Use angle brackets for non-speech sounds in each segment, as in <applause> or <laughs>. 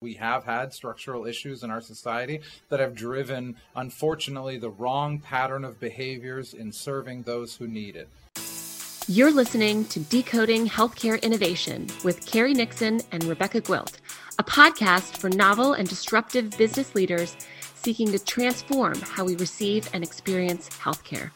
We have had structural issues in our society that have driven, unfortunately, the wrong pattern of behaviors in serving those who need it. You're listening to Decoding Healthcare Innovation with Carrie Nixon and Rebecca Gwilt, a podcast for novel and disruptive business leaders seeking to transform how we receive and experience healthcare.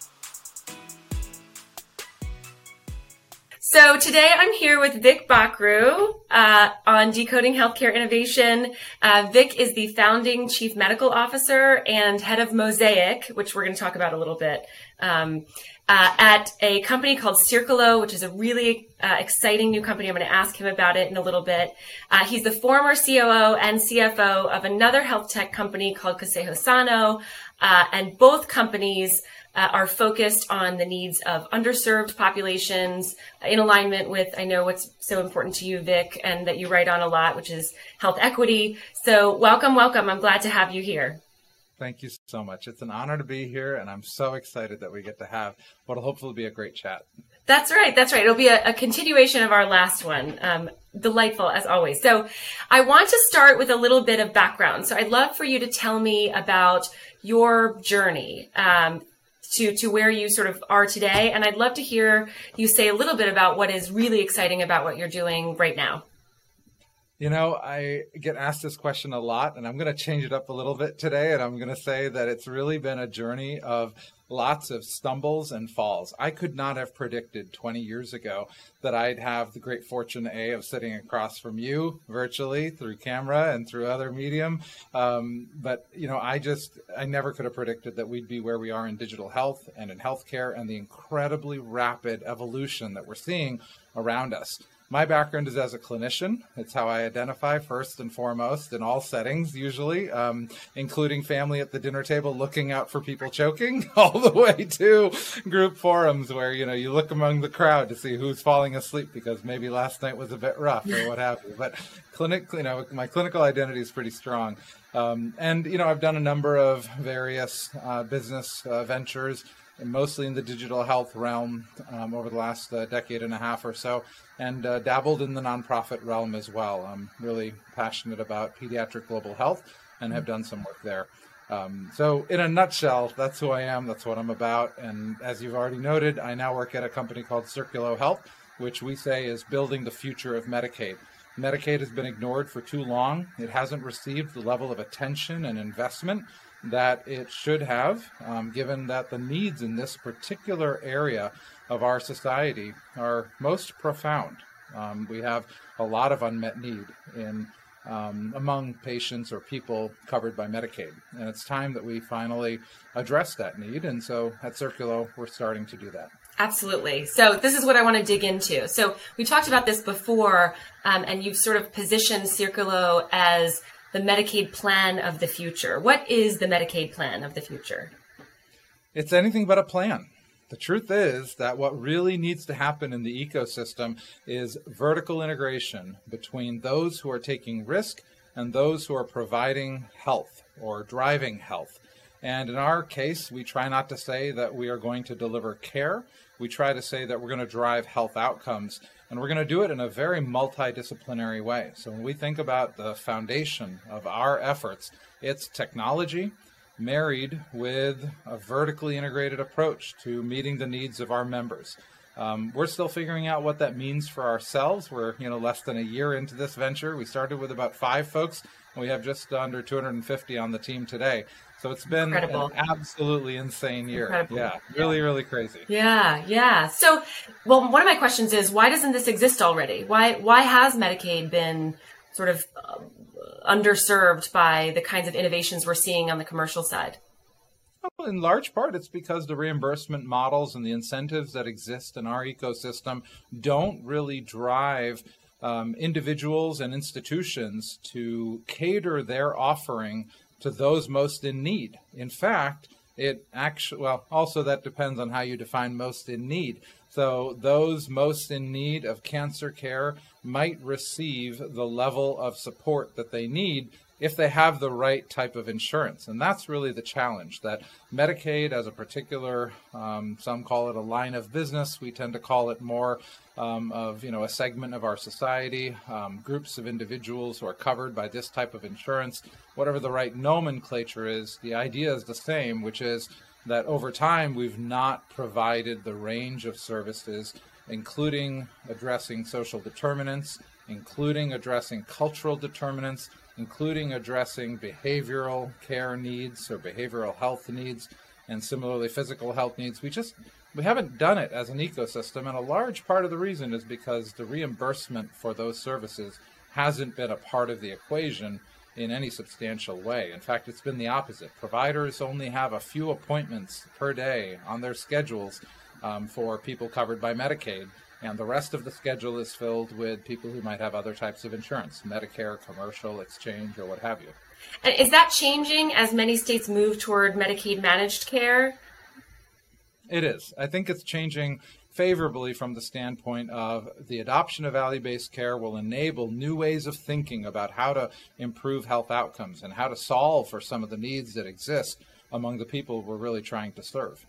So today I'm here with Vic Bakhru uh, on Decoding Healthcare Innovation. Uh, Vic is the founding chief medical officer and head of Mosaic, which we're going to talk about a little bit, um, uh, at a company called Circulo, which is a really uh, exciting new company. I'm going to ask him about it in a little bit. Uh, he's the former COO and CFO of another health tech company called Consejo Sano, uh, and both companies uh, are focused on the needs of underserved populations in alignment with, I know what's so important to you, Vic, and that you write on a lot, which is health equity. So welcome, welcome. I'm glad to have you here. Thank you so much. It's an honor to be here, and I'm so excited that we get to have what'll hopefully be a great chat. That's right. That's right. It'll be a, a continuation of our last one. Um, delightful as always. So I want to start with a little bit of background. So I'd love for you to tell me about your journey. Um, to to where you sort of are today. And I'd love to hear you say a little bit about what is really exciting about what you're doing right now. You know, I get asked this question a lot, and I'm going to change it up a little bit today. And I'm going to say that it's really been a journey of lots of stumbles and falls. I could not have predicted 20 years ago that I'd have the great fortune A of sitting across from you virtually through camera and through other medium. Um, but you know, I just I never could have predicted that we'd be where we are in digital health and in healthcare and the incredibly rapid evolution that we're seeing around us. My background is as a clinician. It's how I identify first and foremost in all settings, usually, um, including family at the dinner table looking out for people choking, <laughs> all the way to group forums where you know you look among the crowd to see who's falling asleep because maybe last night was a bit rough or what have you. But clinic, you know, my clinical identity is pretty strong, um, and you know I've done a number of various uh, business uh, ventures mostly in the digital health realm um, over the last uh, decade and a half or so, and uh, dabbled in the nonprofit realm as well. I'm really passionate about pediatric global health and have done some work there. Um, so, in a nutshell, that's who I am. That's what I'm about. And as you've already noted, I now work at a company called Circulo Health, which we say is building the future of Medicaid. Medicaid has been ignored for too long. It hasn't received the level of attention and investment that it should have, um, given that the needs in this particular area of our society are most profound. Um, we have a lot of unmet need in um, among patients or people covered by Medicaid, and it's time that we finally address that need. And so at Circulo, we're starting to do that. Absolutely. So this is what I want to dig into. So we talked about this before, um, and you've sort of positioned Circulo as the Medicaid plan of the future. What is the Medicaid plan of the future? It's anything but a plan. The truth is that what really needs to happen in the ecosystem is vertical integration between those who are taking risk and those who are providing health or driving health. And in our case, we try not to say that we are going to deliver care. We try to say that we're going to drive health outcomes. And we're going to do it in a very multidisciplinary way. So when we think about the foundation of our efforts, it's technology married with a vertically integrated approach to meeting the needs of our members. Um, we're still figuring out what that means for ourselves. We're you know less than a year into this venture. We started with about five folks. And we have just under 250 on the team today. So it's been Incredible. an absolutely insane year. Incredible. Yeah, really, really crazy. Yeah, yeah. So, well, one of my questions is why doesn't this exist already? Why why has Medicaid been sort of uh, underserved by the kinds of innovations we're seeing on the commercial side? Well, in large part, it's because the reimbursement models and the incentives that exist in our ecosystem don't really drive um, individuals and institutions to cater their offering to those most in need. In fact, it actually, well, also that depends on how you define most in need. So those most in need of cancer care might receive the level of support that they need if they have the right type of insurance. And that's really the challenge that Medicaid, as a particular, um, some call it a line of business, we tend to call it more um, of you know a segment of our society, um, groups of individuals who are covered by this type of insurance. Whatever the right nomenclature is, the idea is the same, which is that over time we've not provided the range of services, including addressing social determinants, including addressing cultural determinants, including addressing behavioral care needs or behavioral health needs, and similarly physical health needs. We just we haven't done it as an ecosystem, and a large part of the reason is because the reimbursement for those services hasn't been a part of the equation in any substantial way. In fact, it's been the opposite. Providers only have a few appointments per day on their schedules um, for people covered by Medicaid and the rest of the schedule is filled with people who might have other types of insurance, Medicare, commercial, exchange, or what have you. And is that changing as many states move toward Medicaid managed care? It is. I think it's changing favorably from the standpoint of the adoption of value based care will enable new ways of thinking about how to improve health outcomes and how to solve for some of the needs that exist among the people we're really trying to serve.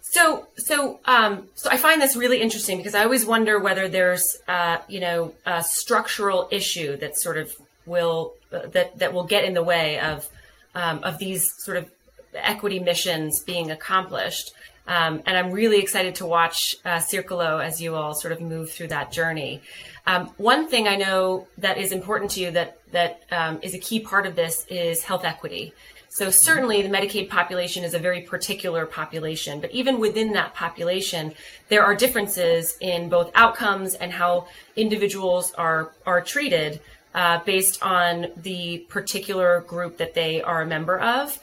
So, so, um, so I find this really interesting because I always wonder whether there's, uh, you know, a structural issue that sort of will uh, that that will get in the way of um, of these sort of equity missions being accomplished. Um, and I'm really excited to watch uh, Circulo as you all sort of move through that journey. Um, one thing I know that is important to you that that um, is a key part of this is health equity. So certainly the Medicaid population is a very particular population, but even within that population, there are differences in both outcomes and how individuals are are treated uh, based on the particular group that they are a member of.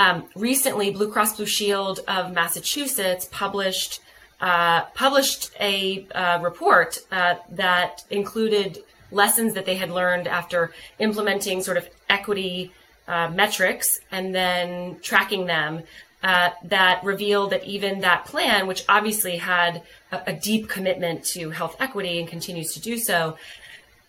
Um, recently, Blue Cross Blue Shield of Massachusetts published uh, published a uh, report uh, that included lessons that they had learned after implementing sort of equity uh, metrics and then tracking them uh, that revealed that even that plan, which obviously had a, a, deep commitment to health equity and continues to do so,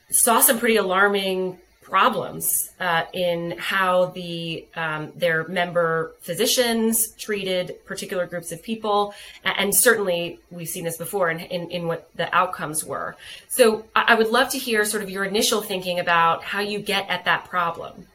saw some pretty alarming problems uh, in how the um, their member physicians treated particular groups of people, and certainly we've seen this before in, in, in what the outcomes were. So I would love to hear sort of your initial thinking about how you get at that problem.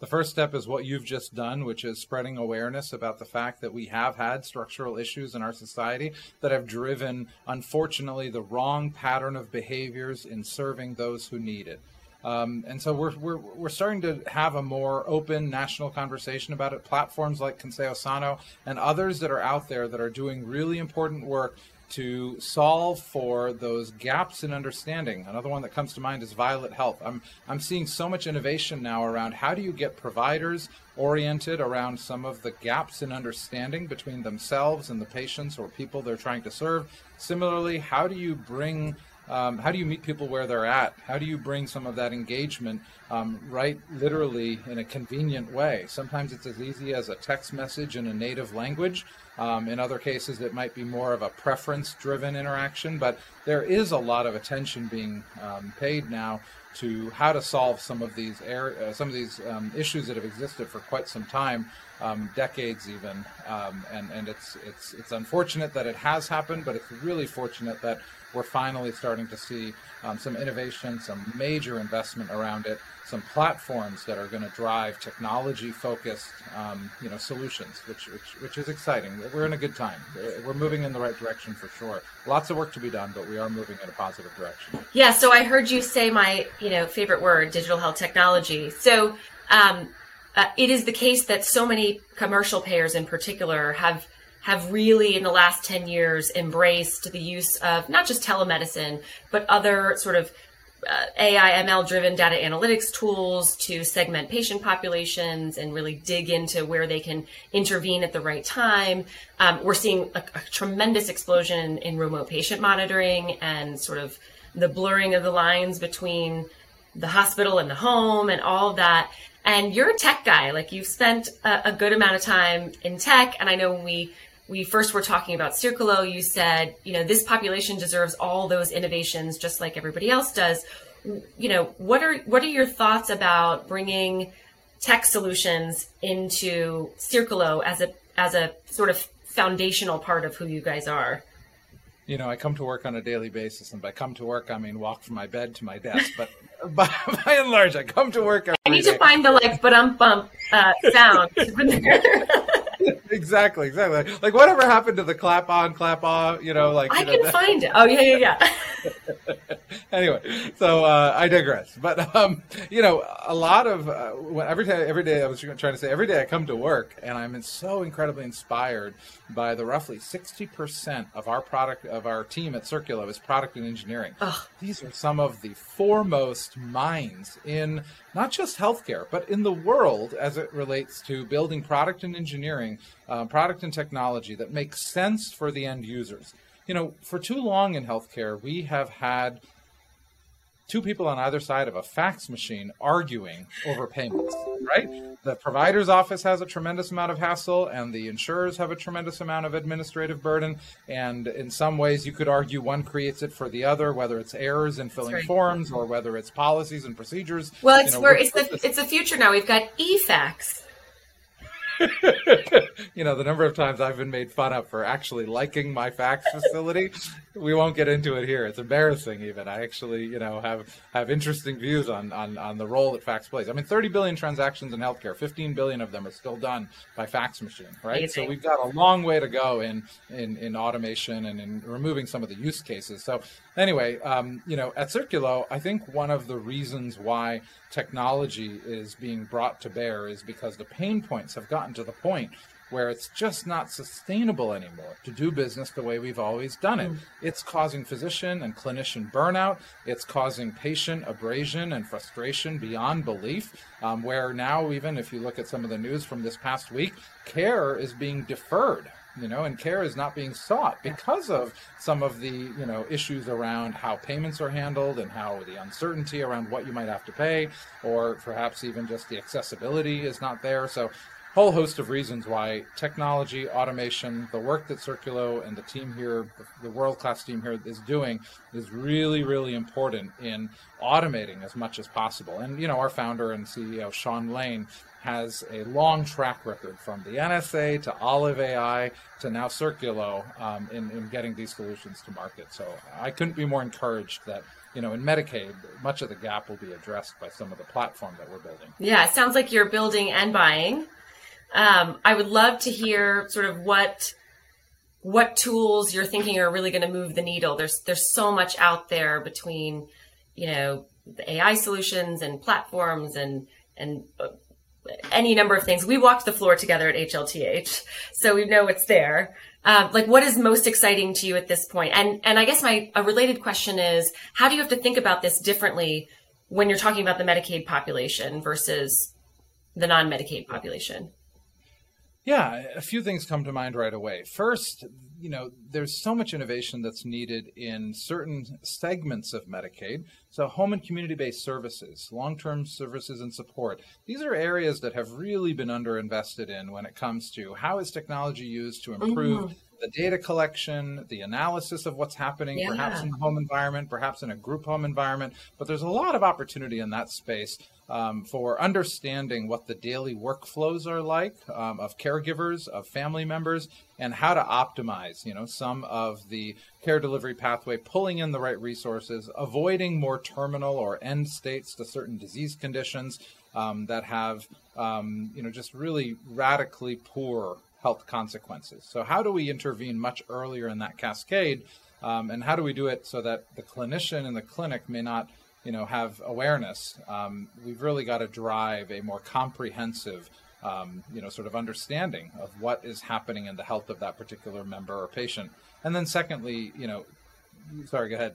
The first step is what you've just done, which is spreading awareness about the fact that we have had structural issues in our society that have driven, unfortunately, the wrong pattern of behaviors in serving those who need it. Um, and so we're, we're, we're starting to have a more open national conversation about it. Platforms like Consejo Sano and others that are out there that are doing really important work to solve for those gaps in understanding. Another one that comes to mind is Violet Health. I'm I'm seeing so much innovation now around how do you get providers oriented around some of the gaps in understanding between themselves and the patients or people they're trying to serve. Similarly, how do you bring um, how do you meet people where they're at? How do you bring some of that engagement um, right literally in a convenient way? Sometimes it's as easy as a text message in a native language. Um, in other cases, it might be more of a preference driven interaction, but there is a lot of attention being um, paid now to how to solve some of these er- uh, some of these um, issues that have existed for quite some time, um, decades even. Um, and and it's it's it's unfortunate that it has happened, but it's really fortunate that we're finally starting to see um, some innovation, some major investment around it, some platforms that are going to drive technology-focused, um, you know, solutions, which, which which is exciting. We're in a good time. We're moving in the right direction for sure. Lots of work to be done, but we are moving in a positive direction. Yeah. So I heard you say my, you know, favorite word, digital health technology. So. Um, uh, it is the case that so many commercial payers in particular have have really in the last 10 years embraced the use of not just telemedicine, but other sort of uh, AI ML driven data analytics tools to segment patient populations and really dig into where they can intervene at the right time. Um, we're seeing a, a tremendous explosion in, in, remote patient monitoring and sort of the blurring of the lines between the hospital and the home and all of that. And you're a tech guy, like you've spent a, a good amount of time in tech. And I know when we we first were talking about Circulo, you said, you know, this population deserves all those innovations just like everybody else does. You know, what are what are your thoughts about bringing tech solutions into Circulo as a as a sort of foundational part of who you guys are? You know, I come to work on a daily basis, and by come to work, I mean walk from my bed to my desk. But <laughs> by, by and large, I come to work. I need day. to find the like but um bump uh, sound. <laughs> exactly, exactly. Like whatever happened to the clap on, clap off? You know, like I you know, can that... find it. Oh yeah, yeah, yeah. <laughs> anyway, so uh, I digress. But um, you know, a lot of uh, every day, every day I was trying to say every day I come to work and I'm so incredibly inspired by the roughly sixty percent of our product of our team at Circulo is product and engineering. Ugh. These are some of the foremost minds in not just healthcare, but in the world as it relates to building product and engineering, uh, product and technology that makes sense for the end users. You know, for too long in healthcare, we have had two people on either side of a fax machine arguing over payments, right? The provider's office has a tremendous amount of hassle, and the insurers have a tremendous amount of administrative burden. And in some ways, you could argue one creates it for the other, whether it's errors in filling right. forms or whether it's policies and procedures. Well, it's you know, where it's the, it's the future now. We've got e-fax. <laughs> you know, the number of times I've been made fun of for actually liking my fax facility, we won't get into it here. It's embarrassing even. I actually, you know, have have interesting views on on, on the role that fax plays. I mean, 30 billion transactions in healthcare, 15 billion of them are still done by fax machine, right? Amazing. So we've got a long way to go in in, in automation and in removing some of the use cases. So anyway, um, you know, at Circulo, I think one of the reasons why technology is being brought to bear is because the pain points have gotten to the point where it's just not sustainable anymore to do business the way we've always done it. Mm. It's causing physician and clinician burnout. It's causing patient abrasion and frustration beyond belief. Um, where now, even if you look at some of the news from this past week, care is being deferred you know, and care is not being sought because of some of the, you know, issues around how payments are handled and how the uncertainty around what you might have to pay, or perhaps even just the accessibility is not there. So whole host of reasons why technology, automation, the work that Circulo and the team here, the world class team here is doing is really, really important in automating as much as possible. And, you know, our founder and CEO, Sean Lane, has a long track record from the NSA to Olive AI to now Circulo um, in, in getting these solutions to market. So I couldn't be more encouraged that you know, in Medicaid, much of the gap will be addressed by some of the platform that we're building. Yeah, it sounds like you're building and buying. Um, I would love to hear sort of what what tools you're thinking are really going to move the needle. There's there's so much out there between you know the AI solutions and platforms and and uh, any number of things. We walked the floor together at HLTH, so we know it's there. Um, like, what is most exciting to you at this point? And and I guess my a related question is, how do you have to think about this differently when you're talking about the Medicaid population versus the non-Medicaid population? Yeah, a few things come to mind right away. First, you know, there's so much innovation that's needed in certain segments of Medicaid. So, home and community based services, long term services and support, these are areas that have really been underinvested in when it comes to how is technology used to improve mm-hmm. The data collection, the analysis of what's happening, yeah. perhaps in the home environment, perhaps in a group home environment. But there's a lot of opportunity in that space um, for understanding what the daily workflows are like um, of caregivers, of family members, and how to optimize, you know, some of the care delivery pathway, pulling in the right resources, avoiding more terminal or end states to certain disease conditions um, that have, um, you know, just really radically poor health consequences. So, how do we intervene much earlier in that cascade? Um, and how do we do it so that the clinician in the clinic may not you know, have awareness, um, we've really got to drive a more comprehensive, um, you know, sort of understanding of what is happening in the health of that particular member or patient. And then, secondly, you know, sorry, go ahead.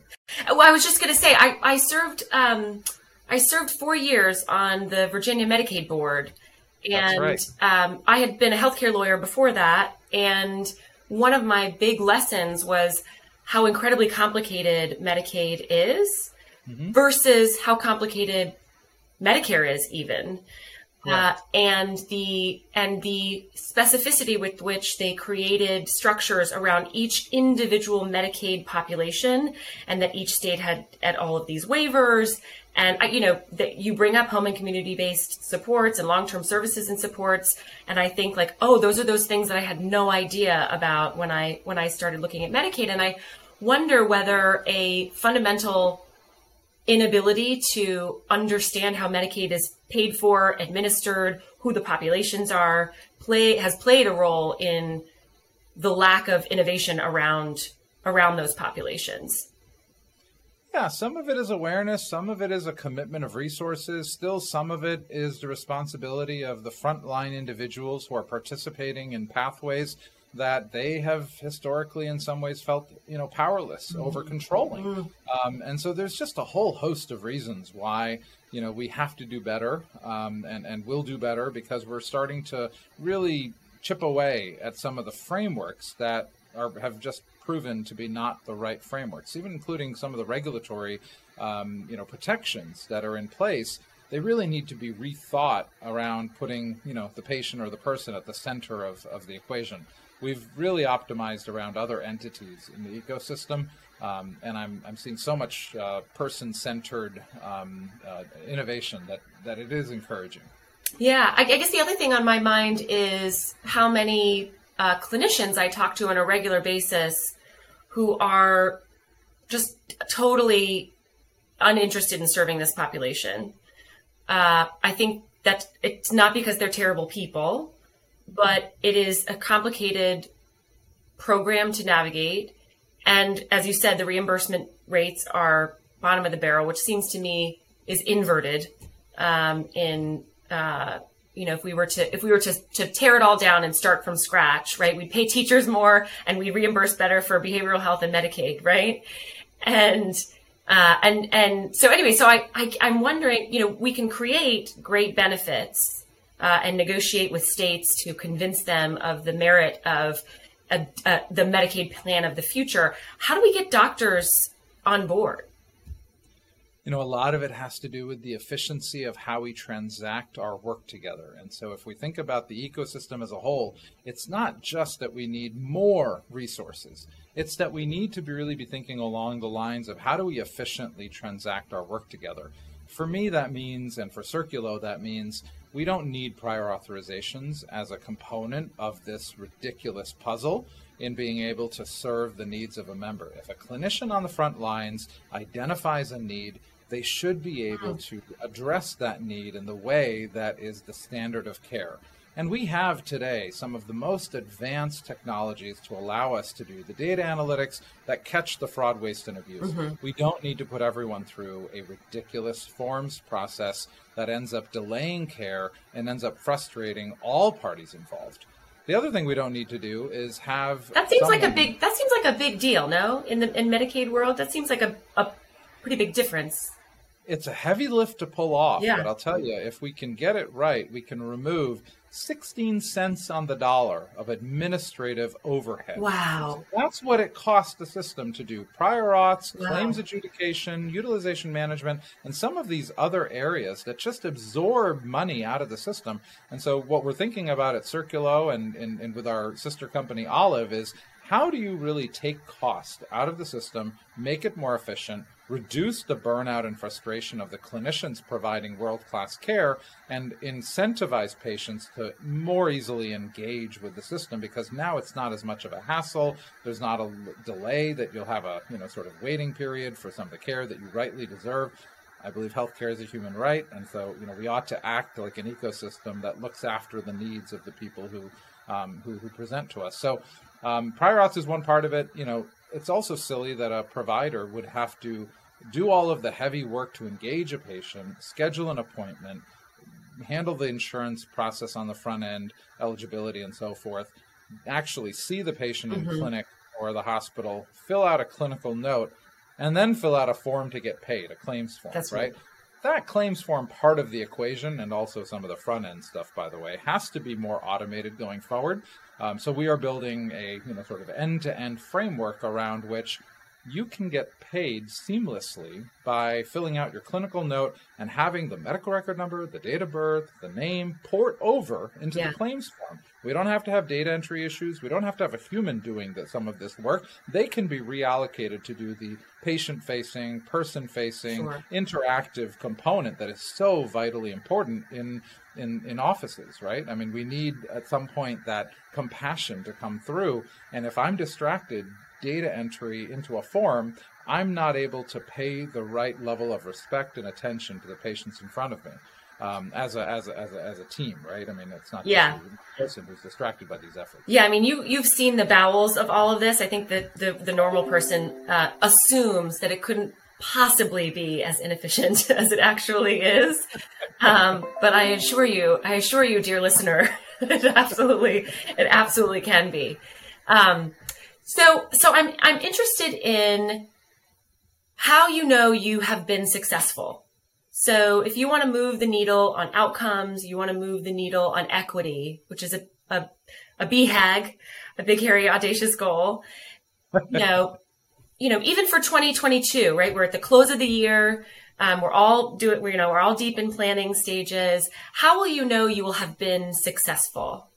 Well, I was just going to say, I, I served, um, I served four years on the Virginia Medicaid board, and right. um, I had been a healthcare lawyer before that. And one of my big lessons was how incredibly complicated Medicaid is mm-hmm. versus how complicated Medicare is even. Uh, and the and the specificity with which they created structures around each individual Medicaid population, and that each state had at all of these waivers, and I, you know that you bring up home and community based supports and long term services and supports, and I think like oh those are those things that I had no idea about when I when I started looking at Medicaid, and I wonder whether a fundamental inability to understand how Medicaid is paid for, administered, who the populations are, play has played a role in the lack of innovation around around those populations. Yeah, some of it is awareness, some of it is a commitment of resources. Still, some of it is the responsibility of the frontline individuals who are participating in pathways that they have historically, in some ways, felt you know powerless mm-hmm. over controlling. Mm-hmm. Um, and so, there's just a whole host of reasons why you know we have to do better um, and and will do better because we're starting to really chip away at some of the frameworks that are have just proven to be not the right frameworks, even including some of the regulatory um, you know protections that are in place. They really need to be rethought around putting you know the patient or the person at the center of, of the equation. We've really optimized around other entities in the ecosystem um, and I'm, I'm seeing so much uh, person centered um, uh, innovation that, that it is encouraging. Yeah, I, I, guess the other thing on my mind is how many uh, clinicians I talk to on a regular basis who are just totally uninterested in serving this population. Uh, I think that it's not because they're terrible people, but it is a complicated program to navigate and as you said, the reimbursement rates are bottom of the barrel, which seems to me is inverted. Um, in uh, you know, if we were to if we were to to tear it all down and start from scratch, right? We'd pay teachers more and we reimburse better for behavioral health and Medicaid, right? And uh, and and so anyway, so I, I I'm wondering, you know, we can create great benefits uh, and negotiate with states to convince them of the merit of a, a, the Medicaid plan of the future. How do we get doctors on board? You know, a lot of it has to do with the efficiency of how we transact our work together. And so, if we think about the ecosystem as a whole, it's not just that we need more resources, it's that we need to be really be thinking along the lines of how do we efficiently transact our work together. For me, that means, and for Circulo, that means we don't need prior authorizations as a component of this ridiculous puzzle in being able to serve the needs of a member. If a clinician on the front lines identifies a need, they should be able to address that need in the way that is the standard of care. And we have today some of the most advanced technologies to allow us to do the data analytics that catch the fraud, waste, and abuse. Mm-hmm. We don't need to put everyone through a ridiculous forms process that ends up delaying care and ends up frustrating all parties involved. The other thing we don't need to do is have that seems someone... like a big that seems like a big deal. No, in the in Medicaid world, that seems like a, a pretty big difference it's a heavy lift to pull off, yeah. but I'll tell you, if we can get it right, we can remove 16 cents on the dollar of administrative overhead. Wow. So that's what it costs the system to do prior auths, wow. claims adjudication, utilization management, and some of these other areas that just absorb money out of the system. And so, what we're thinking about at Circulo and, and, and with our sister company Olive is how do you really take cost out of the system, make it more efficient, reduce the burnout and frustration of the clinicians providing world class care and incentivize patients to more easily engage with the system because now it's not as much of a hassle. There's not a delay that you'll have a you know sort of waiting period for some of the care that you rightly deserve. I believe healthcare is a human right, and so you know we ought to act like an ecosystem that looks after the needs of the people who um, who, who present to us. So um, prior is one part of it. You know, it's also silly that a provider would have to do all of the heavy work to engage a patient, schedule an appointment, handle the insurance process on the front end, eligibility and so forth, actually see the patient in mm-hmm. clinic or the hospital, fill out a clinical note, and then fill out a form to get paid, a claims form, That's right? right? That claims form part of the equation, and also some of the front end stuff, by the way, has to be more automated going forward. Um, so we are building a you know sort of end to end framework around which you can get paid seamlessly by filling out your clinical note and having the medical record number, the date of birth, the name port over into yeah. the claims form. We don't have to have data entry issues. We don't have to have a human doing the, some of this work. They can be reallocated to do the patient facing, person facing, sure. interactive component that is so vitally important in, in, in offices, right? I mean, we need at some point that compassion to come through. And if I'm distracted, data entry into a form, I'm not able to pay the right level of respect and attention to the patients in front of me. Um, as a as a as a as a team, right? I mean, it's not yeah. just a person who's distracted by these efforts. Yeah, I mean, you you've seen the bowels of all of this. I think that the the normal person uh, assumes that it couldn't possibly be as inefficient <laughs> as it actually is. Um, but I assure you, I assure you, dear listener, <laughs> it absolutely it absolutely can be. Um, so, so I'm, I'm interested in how you know you have been successful. So if you want to move the needle on outcomes, you want to move the needle on equity, which is a, a, a BHAG, a big, hairy, audacious goal. you know, <laughs> you know, even for 2022, right? We're at the close of the year. Um, we're all doing, you know, we're all deep in planning stages. How will you know you will have been successful?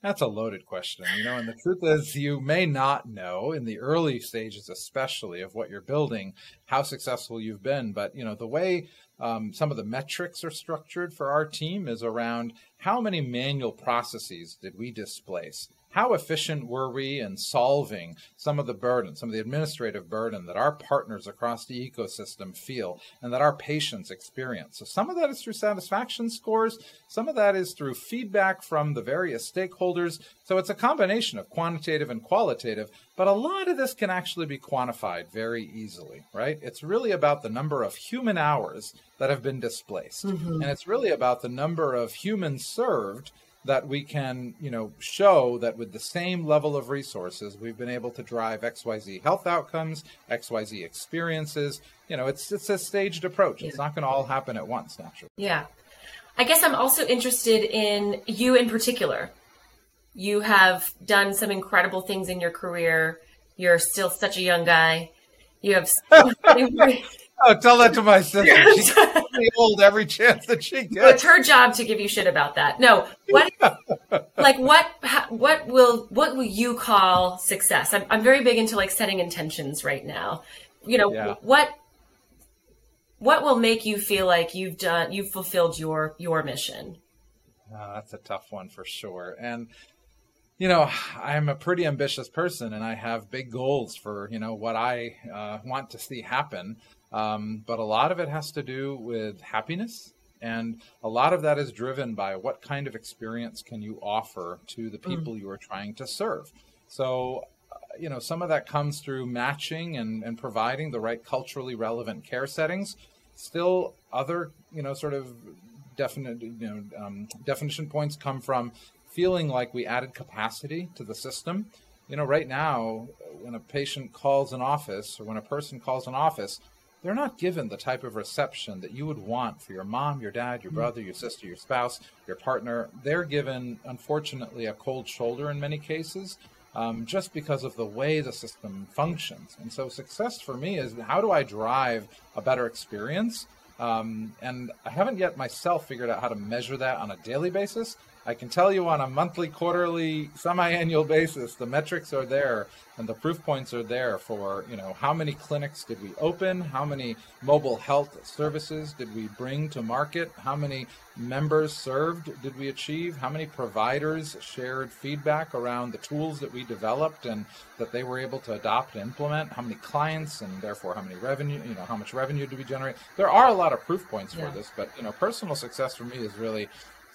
That's a loaded question, you know, and the truth is, you may not know in the early stages, especially of what you're building, how successful you've been. But, you know, the way um, some of the metrics are structured for our team is around how many manual processes did we displace? How efficient were we in solving some of the burden, some of the administrative burden that our partners across the ecosystem feel and that our patients experience? So, some of that is through satisfaction scores, some of that is through feedback from the various stakeholders. So, it's a combination of quantitative and qualitative, but a lot of this can actually be quantified very easily, right? It's really about the number of human hours that have been displaced, mm-hmm. and it's really about the number of humans served that we can, you know, show that with the same level of resources, we've been able to drive XYZ health outcomes, XYZ experiences. You know, it's it's a staged approach. Yeah. It's not going to all happen at once, naturally. Yeah. I guess I'm also interested in you in particular. You have done some incredible things in your career. You're still such a young guy. You have <laughs> Oh, tell that to my sister. She's old every chance that she gets. It's her job to give you shit about that. No, what, <laughs> like what, what will, what will you call success? I'm, I'm very big into like setting intentions right now. You know, yeah. what, what will make you feel like you've done, you've fulfilled your, your mission? Oh, that's a tough one for sure. And, you know, I'm a pretty ambitious person and I have big goals for, you know, what I uh, want to see happen. Um, but a lot of it has to do with happiness. And a lot of that is driven by what kind of experience can you offer to the mm. people mm. you are trying to serve. So, uh, you know, some of that comes through matching and, and providing the right culturally relevant care settings. Still, other, you know, sort of definite, you know, um, definition points come from feeling like we added capacity to the system. You know, right now, when a patient calls an office or when a person calls an office, they're not given the type of reception that you would want for your mom, your dad, your mm-hmm. brother, your sister, your spouse, your partner. They're given, unfortunately, a cold shoulder in many cases. Um, just because of the way the system functions. And so, success for me is how do I drive a better experience? Um, and I haven't yet myself figured out how to measure that on a daily basis. I can tell you on a monthly, quarterly, semi-annual basis, the metrics are there and the proof points are there for, you know, how many clinics did we open? How many mobile health services did we bring to market? How many members served did we achieve? How many providers shared feedback around the tools that we developed and that they were able to adopt and implement? How many clients and therefore how many revenue, you know, how much revenue do we generate? There are a lot of proof points yeah. for this, but, you know, personal success for me is really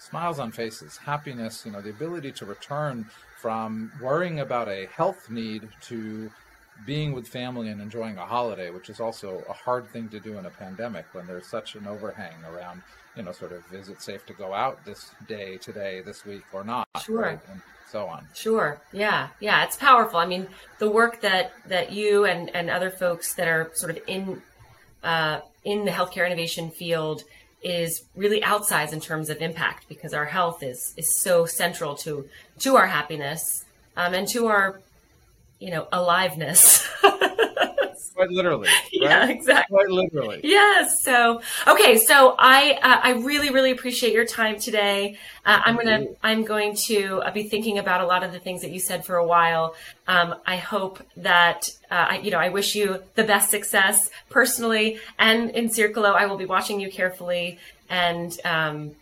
smiles on faces, happiness, you know, the ability to return from worrying about a health need to being with family and enjoying a holiday, which is also a hard thing to do in a pandemic when there's such an overhang around, you know, sort of is it safe to go out this day, today, this week, or not? Sure. Right? And so on. Sure. Yeah. Yeah. It's powerful. I mean, the work that that you and and other folks that are sort of in uh, in the healthcare innovation field is really outsized in terms of impact because our health is is so central to to our happiness um, and to our you know aliveness <laughs> quite literally. <laughs> Right? Yeah, exactly. Quite literally. Yes. So, okay. So I, uh, I really, really appreciate your time today. Uh, I'm to, I'm going to uh, be thinking about a lot of the things that you said for a while. Um, I hope that, uh, I, you know, I wish you the best success personally and in Circulo. I will be watching you carefully and, um,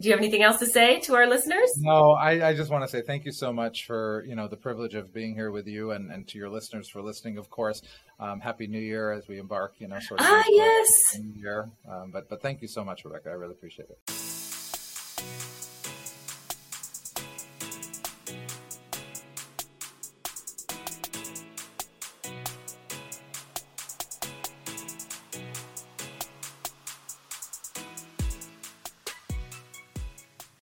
do you have anything else to say to our listeners? No, I, I, just want to say thank you so much for you know the privilege of being here with you and, and to your listeners for listening. Of course, um, happy New Year as we embark, you know, sort of ah yes, New Year. Um, but but thank you so much, Rebecca. I really appreciate it.